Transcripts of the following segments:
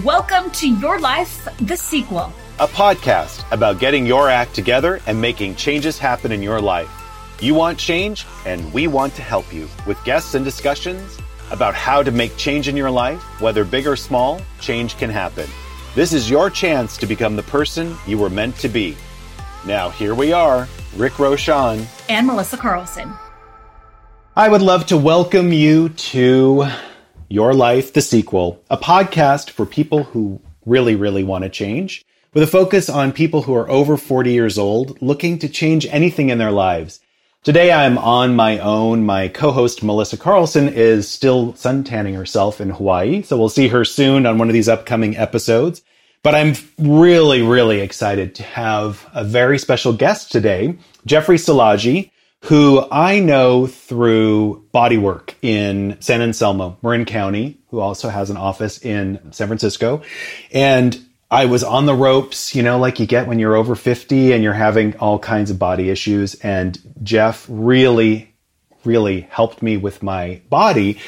Welcome to Your Life, the sequel, a podcast about getting your act together and making changes happen in your life. You want change, and we want to help you with guests and discussions about how to make change in your life, whether big or small, change can happen. This is your chance to become the person you were meant to be. Now, here we are, Rick Roshan and Melissa Carlson. I would love to welcome you to Your Life, the sequel, a podcast for people who really, really want to change, with a focus on people who are over 40 years old looking to change anything in their lives. Today I'm on my own. My co-host Melissa Carlson is still suntanning herself in Hawaii, so we'll see her soon on one of these upcoming episodes. But I'm really, really excited to have a very special guest today, Jeffrey Szilagyi, who I know through Bodywork in San Anselmo, Marin County, who also has an office in San Francisco. And I was on the ropes, you know, like you get when you're over 50 and you're having all kinds of body issues. And Jeff really, really helped me with my body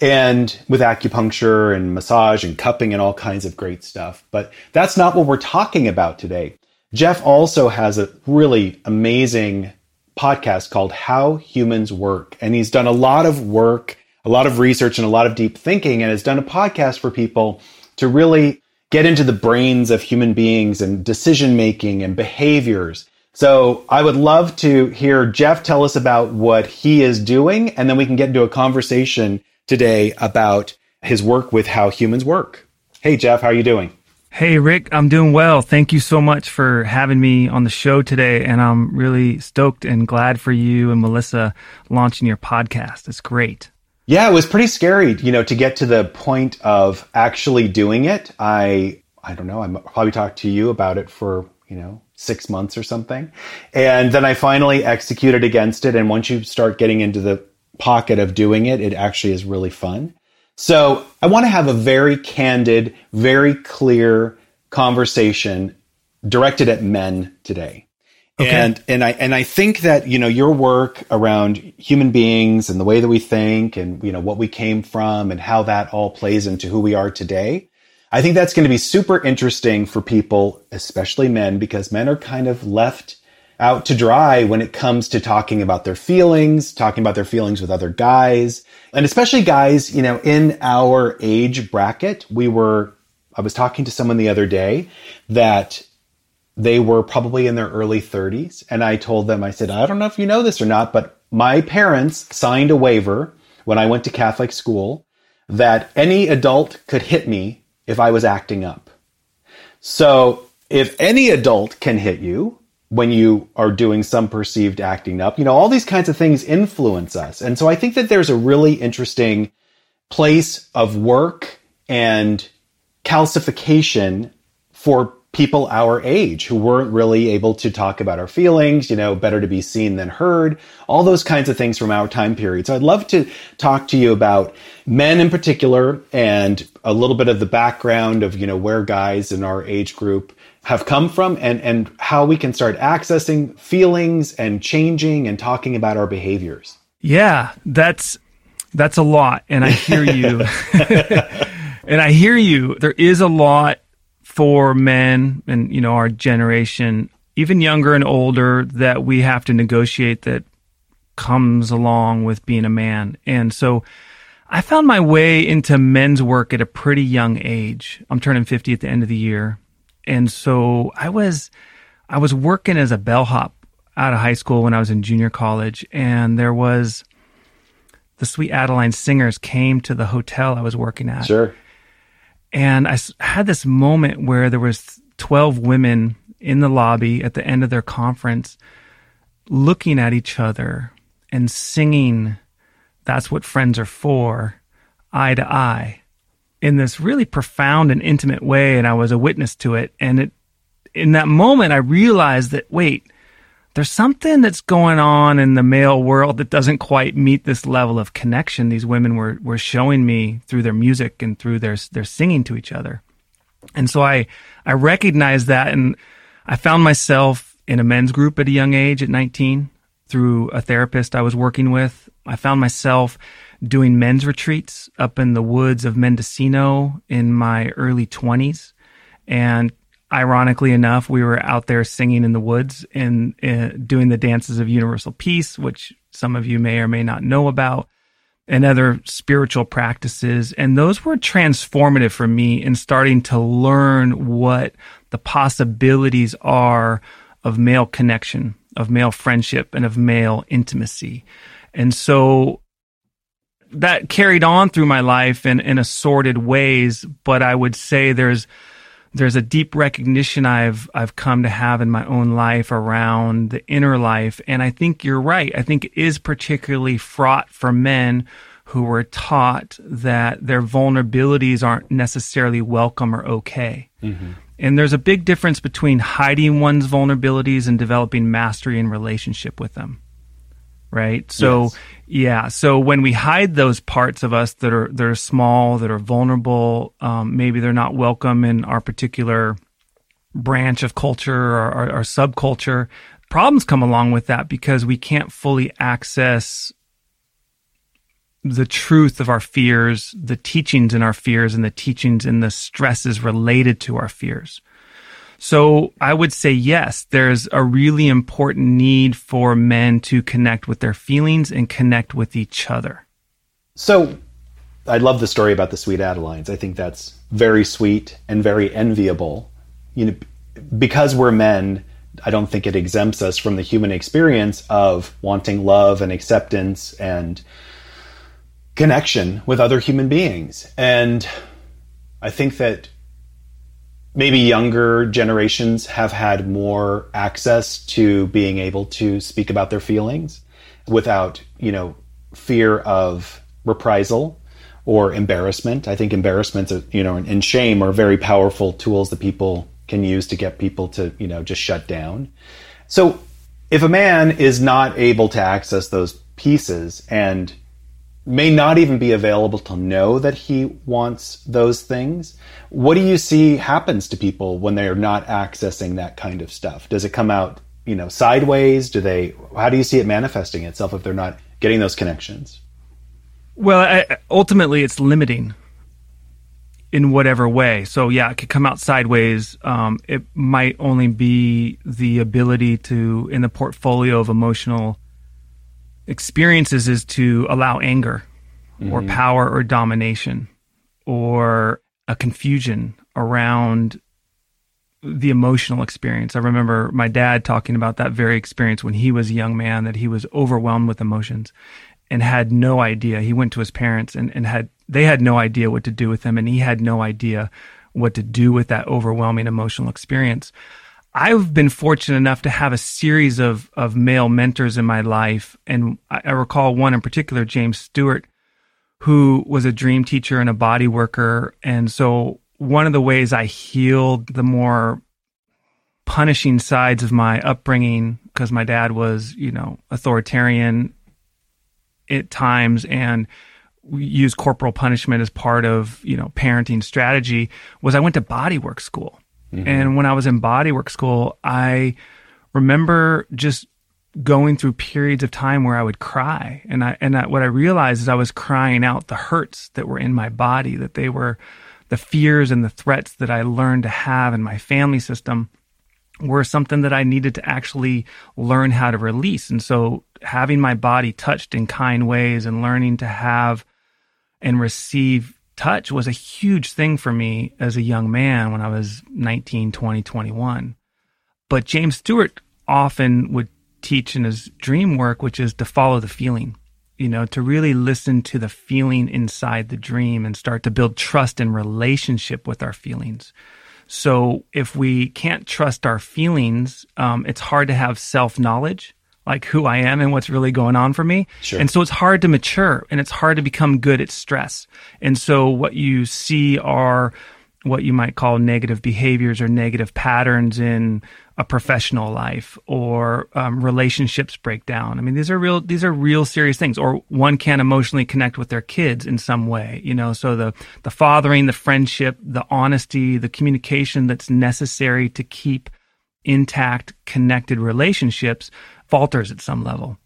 and with acupuncture and massage and cupping and all kinds of great stuff. But that's not what we're talking about today. Jeff also has a really amazing podcast called How Humans Work. And he's done a lot of work, a lot of research, and a lot of deep thinking, and has done a podcast for people to really get into the brains of human beings and decision making and behaviors. So I would love to hear Jeff tell us about what he is doing, and then we can get into a conversation today about his work with how humans work. Hey, Jeff, how are you doing? Hey, Rick, I'm doing well. Thank you so much for having me on the show today. And I'm really stoked and glad for you and Melissa launching your podcast. It's great. Yeah, it was pretty scary, you know, to get to the point of actually doing it. I I don't know, I probably talked to you about it for, you know, 6 months or something. And then I finally executed against it and once you start getting into the pocket of doing it, it actually is really fun. So, I want to have a very candid, very clear conversation directed at men today. Okay. And and I and I think that you know your work around human beings and the way that we think and you know what we came from and how that all plays into who we are today. I think that's going to be super interesting for people, especially men, because men are kind of left out to dry when it comes to talking about their feelings, talking about their feelings with other guys, and especially guys, you know, in our age bracket. We were I was talking to someone the other day that they were probably in their early 30s. And I told them, I said, I don't know if you know this or not, but my parents signed a waiver when I went to Catholic school that any adult could hit me if I was acting up. So if any adult can hit you when you are doing some perceived acting up, you know, all these kinds of things influence us. And so I think that there's a really interesting place of work and calcification for people our age who weren't really able to talk about our feelings, you know, better to be seen than heard, all those kinds of things from our time period. So I'd love to talk to you about men in particular and a little bit of the background of, you know, where guys in our age group have come from and, and how we can start accessing feelings and changing and talking about our behaviors. Yeah, that's that's a lot. And I hear you. and I hear you. There is a lot for men and you know our generation, even younger and older, that we have to negotiate that comes along with being a man. And so I found my way into men's work at a pretty young age. I'm turning 50 at the end of the year. And so I was I was working as a bellhop out of high school when I was in junior college and there was the Sweet Adeline Singers came to the hotel I was working at. Sure. And I had this moment where there was 12 women in the lobby at the end of their conference looking at each other and singing that's what friends are for eye to eye in this really profound and intimate way and I was a witness to it and it in that moment I realized that wait there's something that's going on in the male world that doesn't quite meet this level of connection these women were were showing me through their music and through their their singing to each other. And so I I recognized that and I found myself in a men's group at a young age at 19 through a therapist I was working with. I found myself doing men's retreats up in the woods of Mendocino in my early 20s. And ironically enough, we were out there singing in the woods and uh, doing the dances of universal peace, which some of you may or may not know about, and other spiritual practices. And those were transformative for me in starting to learn what the possibilities are of male connection, of male friendship, and of male intimacy. And so that carried on through my life in, in assorted ways, but I would say there's there's a deep recognition I've I've come to have in my own life around the inner life. And I think you're right. I think it is particularly fraught for men who were taught that their vulnerabilities aren't necessarily welcome or okay. Mm-hmm. And there's a big difference between hiding one's vulnerabilities and developing mastery in relationship with them right? So yes. yeah, so when we hide those parts of us that are that are small, that are vulnerable, um, maybe they're not welcome in our particular branch of culture or our, our subculture. Problems come along with that because we can't fully access the truth of our fears, the teachings in our fears, and the teachings and the stresses related to our fears. So I would say yes, there's a really important need for men to connect with their feelings and connect with each other. So I love the story about the sweet Adelines. I think that's very sweet and very enviable. You know, because we're men, I don't think it exempts us from the human experience of wanting love and acceptance and connection with other human beings. And I think that maybe younger generations have had more access to being able to speak about their feelings without, you know, fear of reprisal or embarrassment. I think embarrassment, you know, and shame are very powerful tools that people can use to get people to, you know, just shut down. So if a man is not able to access those pieces and may not even be available to know that he wants those things. What do you see happens to people when they're not accessing that kind of stuff? Does it come out, you know, sideways? Do they how do you see it manifesting itself if they're not getting those connections? Well, I, ultimately it's limiting in whatever way. So yeah, it could come out sideways. Um, it might only be the ability to in the portfolio of emotional experiences is to allow anger mm-hmm. or power or domination or a confusion around the emotional experience. I remember my dad talking about that very experience when he was a young man that he was overwhelmed with emotions and had no idea. He went to his parents and, and had they had no idea what to do with him and he had no idea what to do with that overwhelming emotional experience. I've been fortunate enough to have a series of of male mentors in my life, and I, I, recall one in particular, James Stewart, who was a dream teacher and a body worker. And so, one of the ways I healed the more punishing sides of my upbringing, because my dad was, you know, authoritarian at times and used corporal punishment as part of, you know, parenting strategy, was I went to bodywork school. Mm-hmm. And when I was in bodywork school, I remember just going through periods of time where I would cry. And I, and I, what I realized is I was crying out the hurts that were in my body, that they were the fears and the threats that I learned to have in my family system were something that I needed to actually learn how to release. And so having my body touched in kind ways and learning to have and receive touch was a huge thing for me as a young man when I was 19, 20, 21. But James Stewart often would teach in his dream work, which is to follow the feeling, you know, to really listen to the feeling inside the dream and start to build trust and relationship with our feelings. So if we can't trust our feelings, um, it's hard to have self knowledge like who I am and what's really going on for me. Sure. And so it's hard to mature and it's hard to become good at stress. And so what you see are what you might call negative behaviors or negative patterns in a professional life or um, relationships break down. I mean, these are real, these are real serious things. Or one can't emotionally connect with their kids in some way, you know, so the, the fathering, the friendship, the honesty, the communication that's necessary to keep intact, connected relationships falters at some level.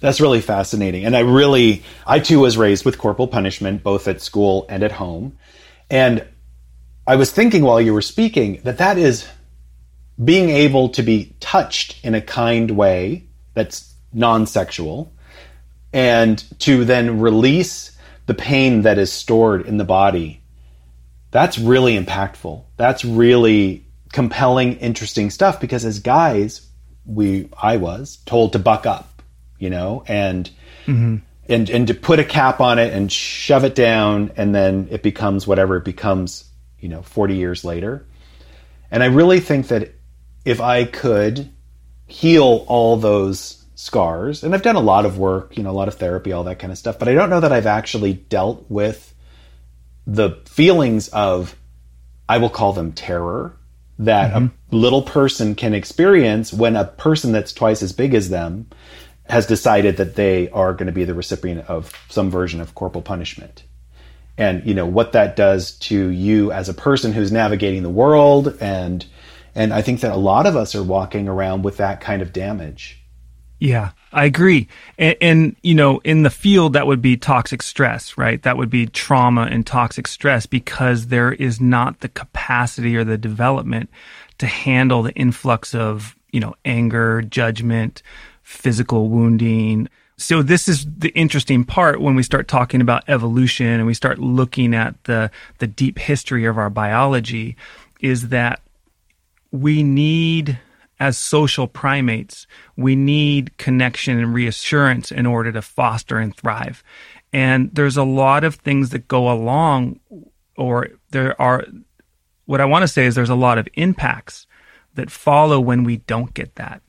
That's really fascinating. And I really, I too was raised with corporal punishment, both at school and at home. And I was thinking while you were speaking that that is being able to be touched in a kind way that's non sexual and to then release the pain that is stored in the body. That's really impactful. That's really compelling, interesting stuff because as guys, we, I was told to buck up you know, and mm-hmm. and and to put a cap on it and shove it down, and then it becomes whatever it becomes, you know, forty years later. And I really think that if I could heal all those scars, and I've done a lot of work, you know, a lot of therapy, all that kind of stuff, but I don't know that I've actually dealt with the feelings of, I will call them terror, that mm-hmm. a little person can experience when a person that's twice as big as them has decided that they are going to be the recipient of some version of corporal punishment and you know what that does to you as a person who's navigating the world and and i think that a lot of us are walking around with that kind of damage yeah i agree and, and you know in the field that would be toxic stress right that would be trauma and toxic stress because there is not the capacity or the development to handle the influx of you know anger judgment physical wounding. So this is the interesting part when we start talking about evolution and we start looking at the the deep history of our biology is that we need as social primates, we need connection and reassurance in order to foster and thrive. And there's a lot of things that go along or there are what I want to say is there's a lot of impacts that follow when we don't get that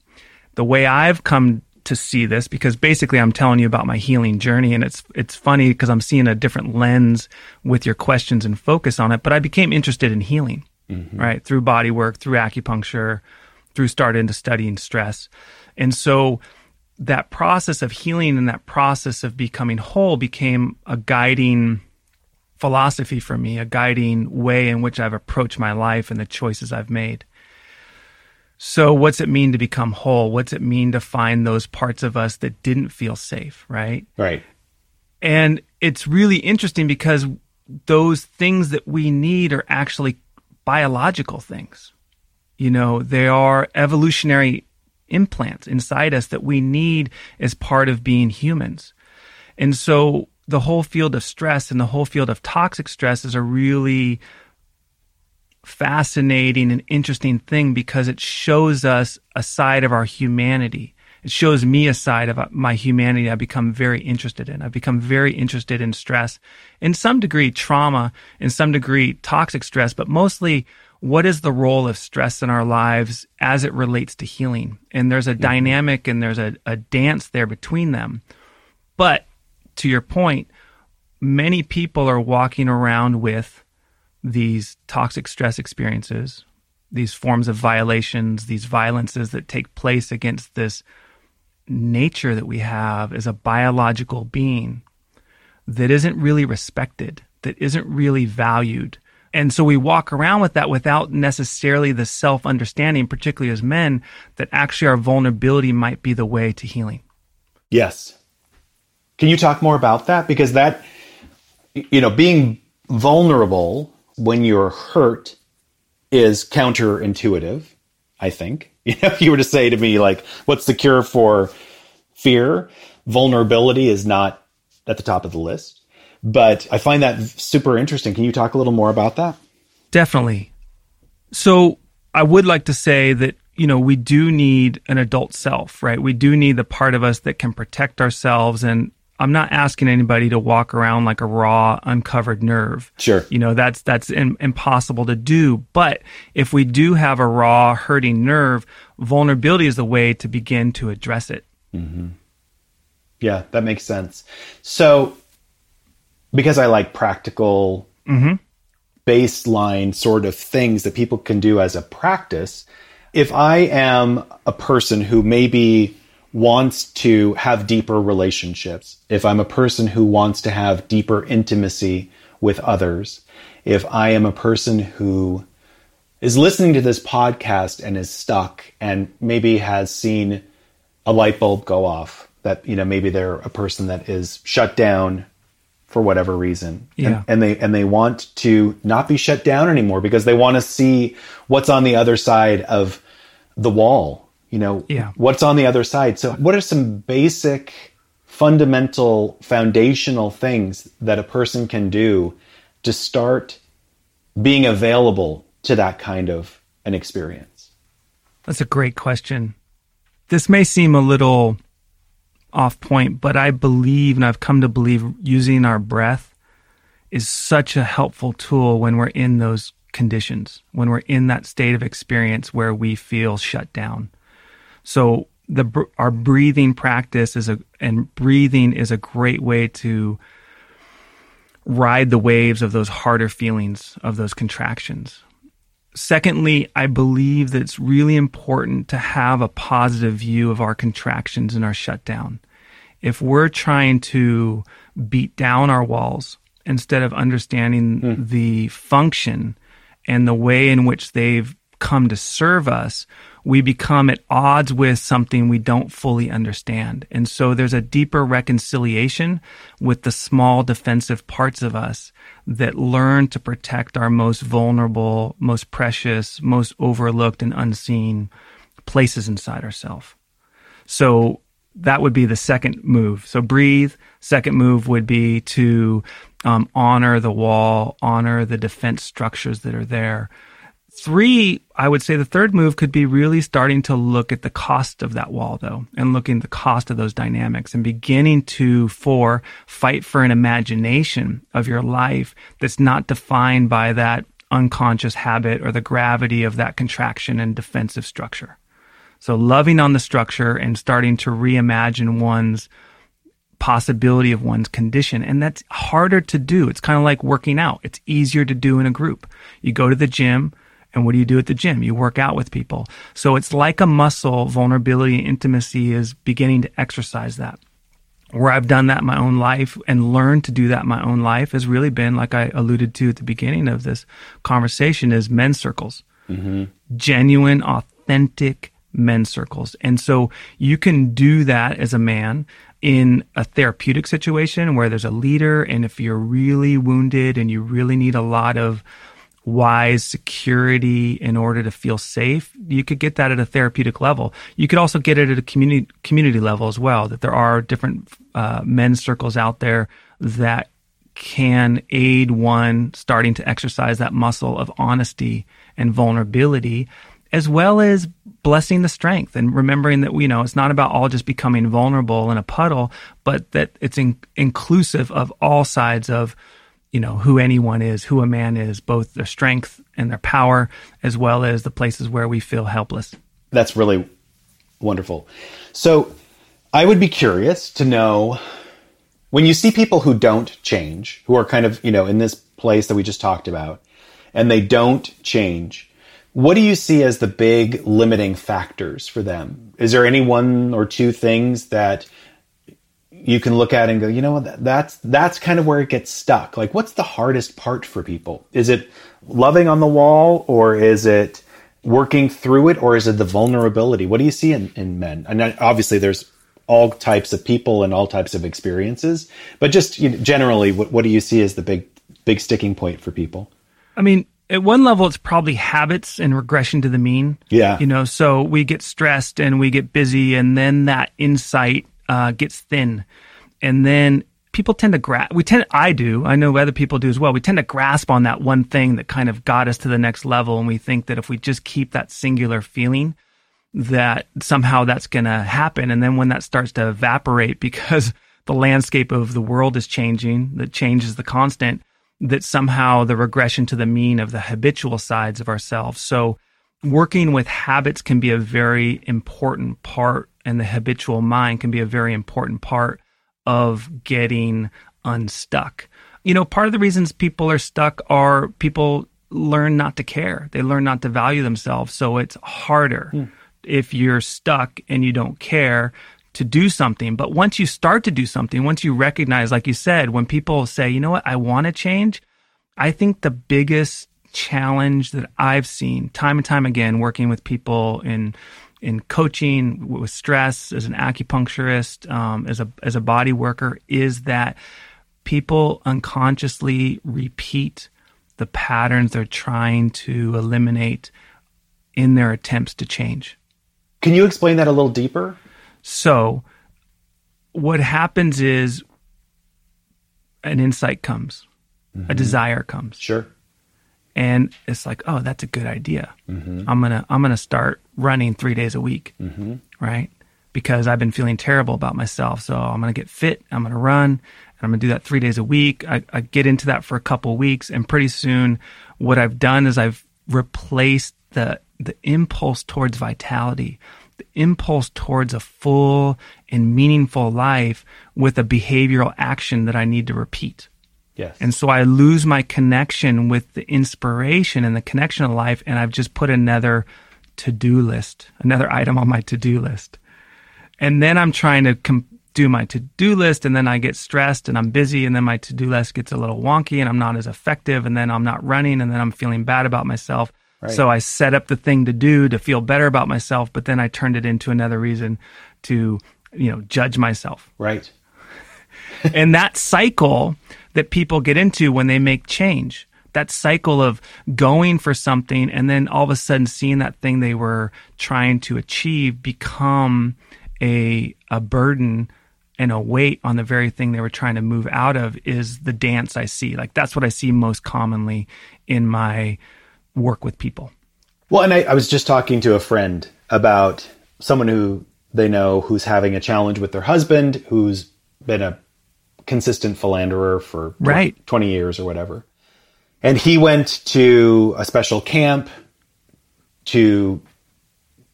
the way I've come to see this because basically I'm telling you about my healing journey and it's it's funny because I'm seeing a different lens with your questions and focus on it but I became interested in healing mm-hmm. right through body work through acupuncture through starting into studying stress and so that process of healing and that process of becoming whole became a guiding philosophy for me a guiding way in which I've approached my life and the choices I've made so, what's it mean to become whole? What's it mean to find those parts of us that didn't feel safe, right? Right. And it's really interesting because those things that we need are actually biological things. You know, they are evolutionary implants inside us that we need as part of being humans. And so the whole field of stress and the whole field of toxic stress is a really fascinating and interesting thing because it shows us a side of our humanity. It shows me a side of my humanity I've become very interested in. I've become very interested in stress, in some degree trauma, in some degree toxic stress, but mostly what is the role of stress in our lives as it relates to healing? And there's a mm-hmm. dynamic and there's a, a dance there between them. But to your point, many people are walking around with these toxic stress experiences, these forms of violations, these violences that take place against this nature that we have as a biological being that isn't really respected, that isn't really valued. And so we walk around with that without necessarily the self understanding, particularly as men, that actually our vulnerability might be the way to healing. Yes. Can you talk more about that? Because that, you know, being vulnerable when you're hurt is counterintuitive, I think. You know, if you were to say to me, like, what's the cure for fear? Vulnerability is not at the top of the list. But I find that super interesting. Can you talk a little more about that? Definitely. So I would like to say that, you know, we do need an adult self, right? We do need the part of us that can protect ourselves and I'm not asking anybody to walk around like a raw, uncovered nerve. Sure. You know, that's that's in, impossible to do. But if we do have a raw, hurting nerve, vulnerability is the way to begin to address it. Mm-hmm. Yeah, that makes sense. So, because I like practical, mm-hmm. baseline sort of things that people can do as a practice, if I am a person who maybe wants to have deeper relationships, if I'm a person who wants to have deeper intimacy with others, if I am a person who is listening to this podcast and is stuck and maybe has seen a light bulb go off that you know maybe they're a person that is shut down for whatever reason yeah. and, and they and they want to not be shut down anymore because they want to see what's on the other side of the wall you know yeah. what's on the other side so what are some basic fundamental foundational things that a person can do to start being available to that kind of an experience that's a great question this may seem a little off point, but I believe and I've come to believe using our breath is such a helpful tool when we're in those conditions, when we're in that state of experience where we feel shut down. So the our breathing practice is a and breathing is a great way to ride the waves of those harder feelings of those contractions. Secondly, I believe that it's really important to have a positive view of our contractions and our shutdown. If we're trying to beat down our walls instead of understanding mm. the function and the way in which they've come to serve us, we become at odds with something we don't fully understand. And so there's a deeper reconciliation with the small defensive parts of us that learn to protect our most vulnerable, most precious, most overlooked and unseen places inside ourselves. So that would be the second move. So breathe. Second move would be to um, honor the wall, honor the defense structures that are there. Three, I would say the third move could be really starting to look at the cost of that wall though, and looking the cost of those dynamics and beginning to, four, fight for an imagination of your life that's not defined by that unconscious habit or the gravity of that contraction and defensive structure. So loving on the structure and starting to reimagine one's possibility of one's condition. And that's harder to do. It's kind of like working out. It's easier to do in a group. You go to the gym, and what do you do at the gym? You work out with people. So it's like a muscle, vulnerability and intimacy is beginning to exercise that. Where I've done that in my own life and learned to do that in my own life has really been, like I alluded to at the beginning of this conversation, is men's circles. Mm-hmm. Genuine, authentic men's circles. And so you can do that as a man in a therapeutic situation where there's a leader. And if you're really wounded and you really need a lot of wise security in order to feel safe, you could get that at a therapeutic level. You could also get it at a community community level as well. That there are different uh, men's circles out there that can aid one starting to exercise that muscle of honesty and vulnerability, as well as blessing the strength and remembering that you know it's not about all just becoming vulnerable in a puddle, but that it's in- inclusive of all sides of you know, who anyone is, who a man is, both their strength and their power, as well as the places where we feel helpless. That's really wonderful. So I would be curious to know when you see people who don't change, who are kind of, you know, in this place that we just talked about, and they don't change, what do you see as the big limiting factors for them? Is there any one or two things that you can look at and go, you know what, that's that's kind of where it gets stuck. Like, what's the hardest part for people? Is it loving on the wall, or is it working through it, or is it the vulnerability? What do you see in, in men? And obviously, there's all types of people and all types of experiences, but just you know, generally, what, what do you see as the big big sticking point for people? I mean, at one level, it's probably habits and regression to the mean. Yeah. You know, so we get stressed and we get busy, and then that insight uh, gets thin, and then people tend to grasp. We tend, I do, I know other people do as well. We tend to grasp on that one thing that kind of got us to the next level, and we think that if we just keep that singular feeling, that somehow that's going to happen. And then when that starts to evaporate because the landscape of the world is changing, that change is the constant, that somehow the regression to the mean of the habitual sides of ourselves. So working with habits can be a very important part and the habitual mind can be a very important part of getting unstuck. You know, part of the reasons people are stuck are people learn not to care. They learn not to value themselves. So it's harder mm. if you're stuck and you don't care to do something. But once you start to do something, once you recognize, like you said, when people say, you know what, I want to change, I think the biggest challenge that I've seen time and time again working with people in in coaching with stress, as an acupuncturist, um, as a as a body worker, is that people unconsciously repeat the patterns they're trying to eliminate in their attempts to change. Can you explain that a little deeper? So, what happens is an insight comes, mm-hmm. a desire comes. Sure. And it's like, oh, that's a good idea. Mm-hmm. I'm gonna I'm gonna start running three days a week, mm-hmm. right? Because I've been feeling terrible about myself. So I'm gonna get fit. I'm gonna run, and I'm gonna do that three days a week. I, I get into that for a couple weeks, and pretty soon, what I've done is I've replaced the the impulse towards vitality, the impulse towards a full and meaningful life with a behavioral action that I need to repeat. Yes. And so I lose my connection with the inspiration and the connection of life, and I've just put another to do list, another item on my to do list. And then I'm trying to com- do my to do list, and then I get stressed and I'm busy, and then my to do list gets a little wonky and I'm not as effective, and then I'm not running, and then I'm feeling bad about myself. Right. So I set up the thing to do to feel better about myself, but then I turned it into another reason to, you know, judge myself. Right. and that cycle that people get into when they make change, that cycle of going for something and then all of a sudden seeing that thing they were trying to achieve become a a burden and a weight on the very thing they were trying to move out of is the dance I see. Like that's what I see most commonly in my work with people. Well, and I, I was just talking to a friend about someone who they know who's having a challenge with their husband, who's been a consistent philanderer for right. 20 years or whatever. And he went to a special camp to,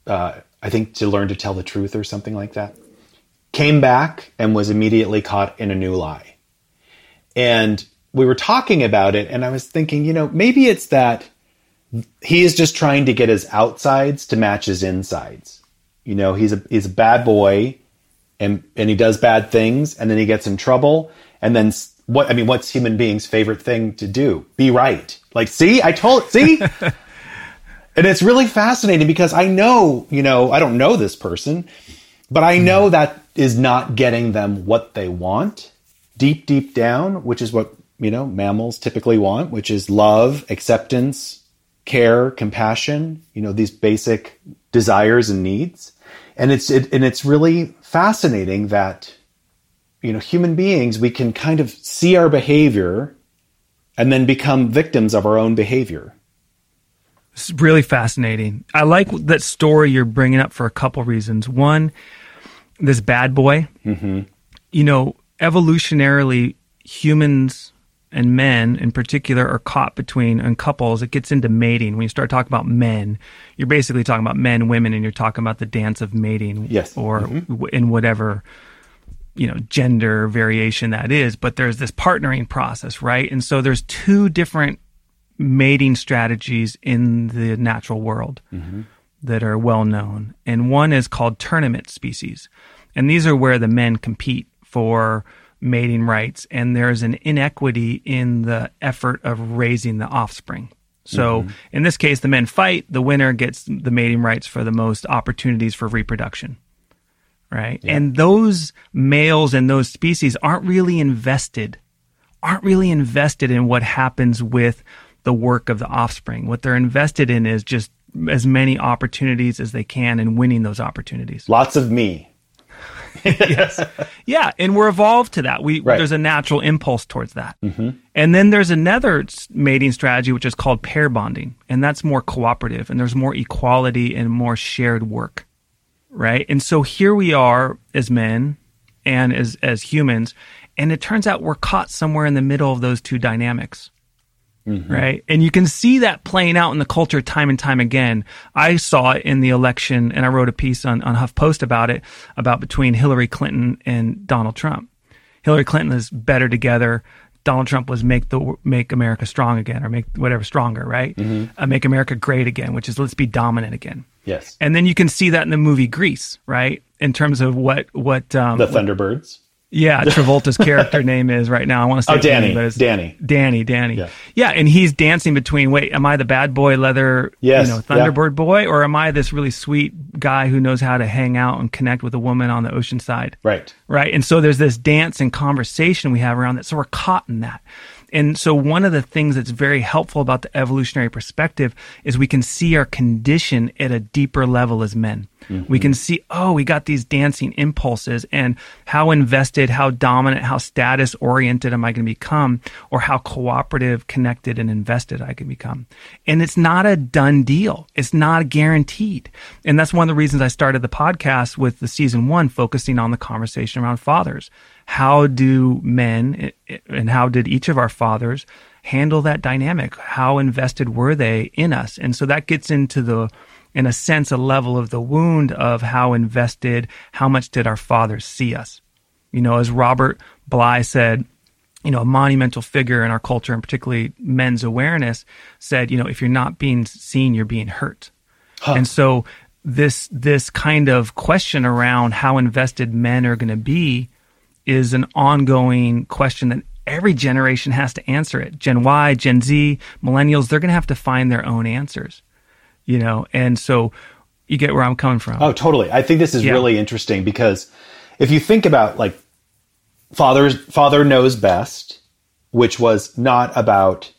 uh, I think, to learn to tell the truth or something like that. Came back and was immediately caught in a new lie. And we were talking about it, and I was thinking, you know, maybe it's that he is just trying to get his outsides to match his insides. You know, he's a he's a bad boy, and and he does bad things, and then he gets in trouble, and then what? I mean, what's human beings' favorite thing to do? Be right. Like, see, I told, see. and it's really fascinating because I know, you know, I don't know this person, but I know mm. that is not getting them what they want deep, deep down, which is what, you know, mammals typically want, which is love, acceptance, care, compassion, you know, these basic desires and needs. And it's it, and it's really fascinating that you know, human beings we can kind of see our behavior and then become victims of our own behavior. It's really fascinating. I like that story you're bringing up for a couple reasons. One, this bad boy. Mm-hmm. You know, evolutionarily, humans and men in particular are caught between and couples it gets into mating when you start talking about men you're basically talking about men women and you're talking about the dance of mating yes or mm-hmm. in whatever you know gender variation that is but there's this partnering process right and so there's two different mating strategies in the natural world mm-hmm. that are well known and one is called tournament species and these are where the men compete for mating rights, and there's an inequity in the effort of raising the offspring. So mm-hmm. in this case, the men fight. The winner gets the mating rights for the most opportunities for reproduction. Right. Yeah. And those males and those species aren't really invested, aren't really invested in what happens with the work of the offspring. What they're invested in is just as many opportunities as they can and winning those opportunities. Lots of me. yes. Yeah, and we're evolved to that. We right. there's a natural impulse towards that. Mm-hmm. And then there's another mating strategy which is called pair bonding, and that's more cooperative and there's more equality and more shared work. Right? And so here we are as men and as as humans, and it turns out we're caught somewhere in the middle of those two dynamics. Mm-hmm. Right. And you can see that playing out in the culture time and time again. I saw it in the election and I wrote a piece on, on HuffPost about it, about between Hillary Clinton and Donald Trump. Hillary Clinton is better together. Donald Trump was make the make America strong again or make whatever stronger, right? Mm-hmm. Uh, make America great again, which is let's be dominant again. Yes. And then you can see that in the movie Grease, right? In terms of what what um, the Thunderbirds. Yeah, Travolta's character name is right now. I want to say Oh, Danny. Danny, but it's Danny. Danny, Danny. Yeah. Yeah. and he's dancing between. Wait, am I the bad boy, leather, Yes, you know, yeah. Thunderbird boy, or am I this really sweet guy who knows how to hang out and connect with a woman on the ocean side? Right. right? And so there's this dance and conversation we have around that. So we're caught in that. And so one of the things that's very helpful about the evolutionary perspective is we can see our condition at a deeper level as men. We mm-hmm. can see, oh, we got these dancing impulses and how invested, how dominant, how status oriented am I going to become or how cooperative, connected and invested I can become. And it's not a done deal. It's not guaranteed. And that's one of the reasons I started the podcast with the season one focusing on the conversation around fathers. How do men and how did each of our fathers handle that dynamic? How invested were they in us? And so that gets into the, in a sense, a level of the wound of how invested, how much did our fathers see us? You know, as Robert Bly said, you know, a monumental figure in our culture and particularly men's awareness said, you know, if you're not being seen, you're being hurt. And so this this kind of question around how invested men are going to be is an ongoing question that every generation has to answer it. Gen Y, Gen Z, millennials, they're going to have to find their own answers. You know, and so you get where I'm coming from. Oh, totally. I think this is Yeah. really interesting because if you think about like father's father knows best, which was not about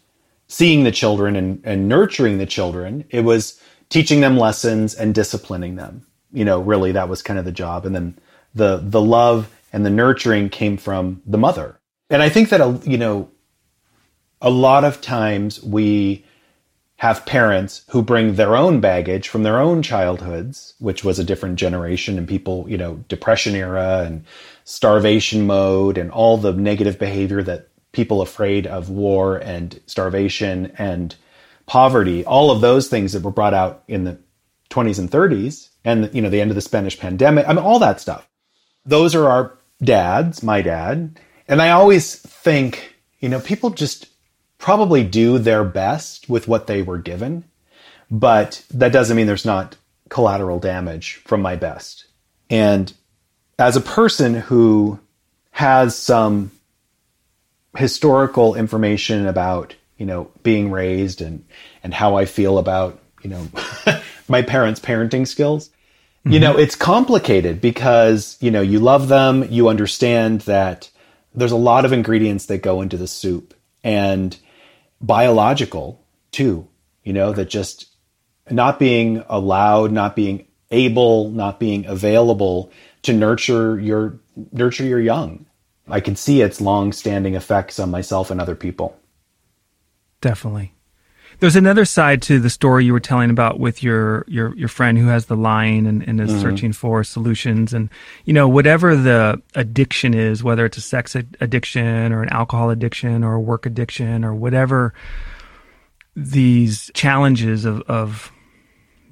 seeing the children and, and nurturing the children. It was teaching them lessons and disciplining them. You know, really that was kind of the job. And then the the love and the nurturing came from the mother. And I think that a you know a lot of times we have parents who bring their own baggage from their own childhoods, which was a different generation and people, you know, depression era and starvation mode and all the negative behavior that people afraid of war and starvation and poverty, all of those things that were brought out in the 20s and 30s and, you know, the end of the Spanish pandemic. I mean, all that stuff. Those are our dads, my dad. And I always think, you know, people just probably do their best with what they were given, but that doesn't mean there's not collateral damage from my best. And as a person who has some historical information about, you know, being raised and and how I feel about, you know, my parents' parenting skills, you know, mm-hmm. it's complicated because, you know, you love them, you understand that there's a lot of ingredients that go into the soup and biological too, you know, that just not being allowed, not being able, not being available to nurture your nurture your young. I can see its long-standing effects on myself and other people. Definitely. There's another side to the story you were telling about with your your your friend who has the line and, and is searching for solutions and you know whatever the addiction is, whether it's a sex ad- addiction or an alcohol addiction or a work addiction or whatever these challenges of of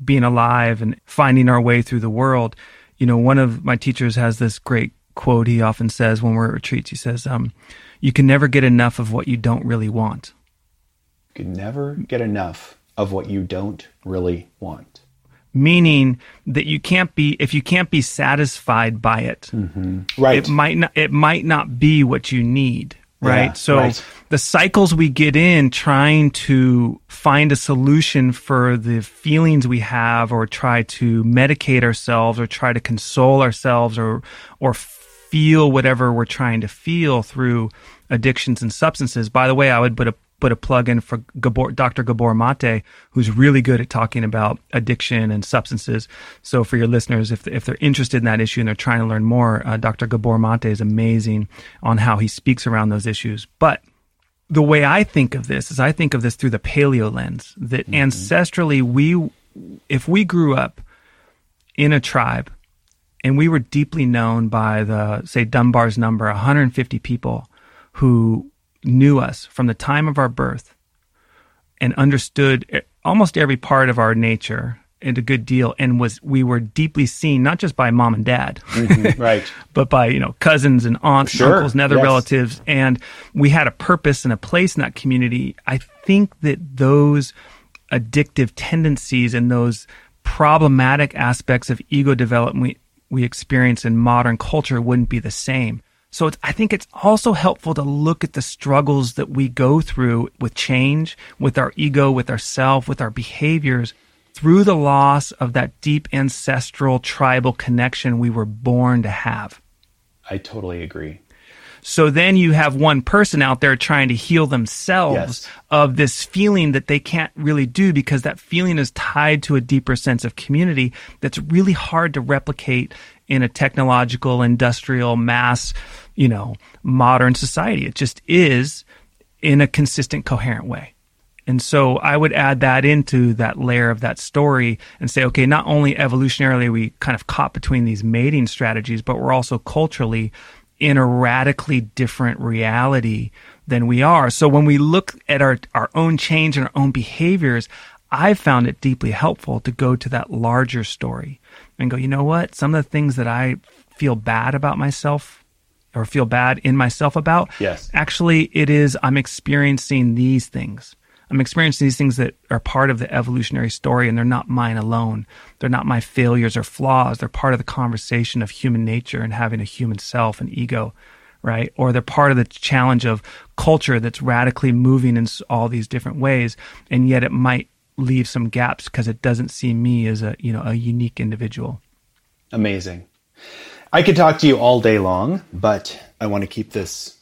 being alive and finding our way through the world. You know, one of my teachers has this great quote he often says when we're at retreats. He says, um, "You can never get enough of what you don't really want." You can never get enough of what you don't really want. meaning that you can't be if you can't be satisfied by it mm-hmm. Right. it might not it might not be what you need right Yeah, so right. the cycles we get in trying to find a solution for the feelings we have or try to medicate ourselves or try to console ourselves or or feel whatever we're trying to feel through addictions and substances by the way i would put a put a plug in for Gabor, Dr. Gabor Mate, who's really good at talking about addiction and substances. So for your listeners, if, if they're interested in that issue and they're trying to learn more, uh, Dr. Gabor Mate is amazing on how he speaks around those issues. But the way I think of this is I think of this through the paleo lens that ancestrally we, if we grew up in a tribe and we were deeply known by the, say, Dunbar's number, 150 people who knew us from the time of our birth and understood almost every part of our nature and a good deal and was we were deeply seen not just by mom and dad mm-hmm. right. but by you know cousins and aunts and Sure, uncles and other yes. relatives. And we had a purpose and a place in that community. I think that those addictive tendencies and those problematic aspects of ego development we, we experience in modern culture wouldn't be the same So it's, I think it's also helpful to look at the struggles that we go through with change, with our ego, with ourself, with our behaviors through the loss of that deep ancestral tribal connection we were born to have. I totally agree. So then you have one person out there trying to heal themselves Yes. of this feeling that they can't really do because that feeling is tied to a deeper sense of community that's really hard to replicate in a technological, industrial, mass, you know, modern society. It just is in a consistent, coherent way. And so I would add that into that layer of that story and say, okay, not only evolutionarily we kind of caught between these mating strategies, but we're also culturally in a radically different reality than we are. So when we look at our, our own change and our own behaviors, I've found it deeply helpful to go to that larger story and go, you know what? Some of the things that I feel bad about myself or feel bad in myself about, Yes. actually it is I'm experiencing these things. I'm experiencing these things that are part of the evolutionary story and they're not mine alone. They're not my failures or flaws. They're part of the conversation of human nature and having a human self and ego, right? Or they're part of the challenge of culture that's radically moving in all these different ways. And yet it might leave some gaps because it doesn't see me as a, you know, a unique individual. Amazing. I could talk to you all day long, but I want to keep this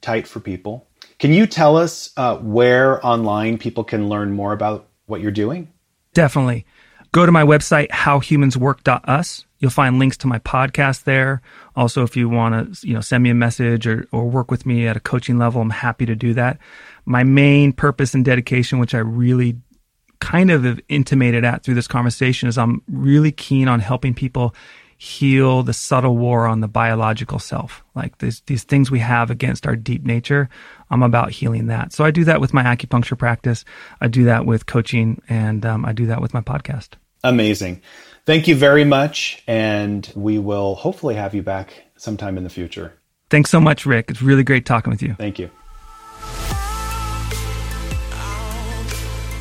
tight for people. Can you tell us uh, where online people can learn more about what you're doing? Definitely. Go to my website, howhumanswork.us. You'll find links to my podcast there. Also, if you want to, you know, send me a message or, or work with me at a coaching level, I'm happy to do that. My main purpose and dedication, which I really kind of intimated at through this conversation, is I'm really keen on helping people heal the subtle war on the biological self. Like these, these things we have against our deep nature. I'm about healing that. So I do that with my acupuncture practice. I do that with coaching and um, I do that with my podcast. Amazing. Thank you very much. And we will hopefully have you back sometime in the future. Thanks so much, Rick. It's really great talking with you. Thank you.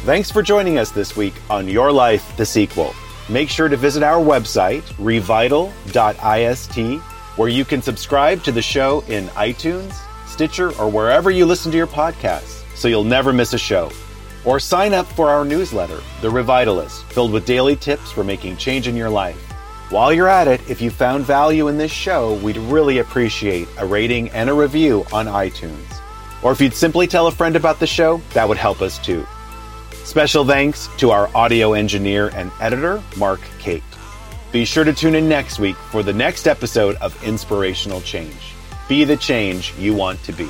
Thanks for joining us this week on Your Life, the sequel. Make sure to visit our website, revital.ist, where you can subscribe to the show in iTunes, Stitcher, or wherever you listen to your podcasts so you'll never miss a show. Or sign up for our newsletter, The Revitalist, filled with daily tips for making change in your life. While you're at it, if you found value in this show, we'd really appreciate a rating and a review on iTunes. Or if you'd simply tell a friend about the show, that would help us too. Special thanks to our audio engineer and editor, Mark Kate. Be sure to tune in next week for the next episode of Inspirational Change. Be the change you want to be.